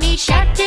me shut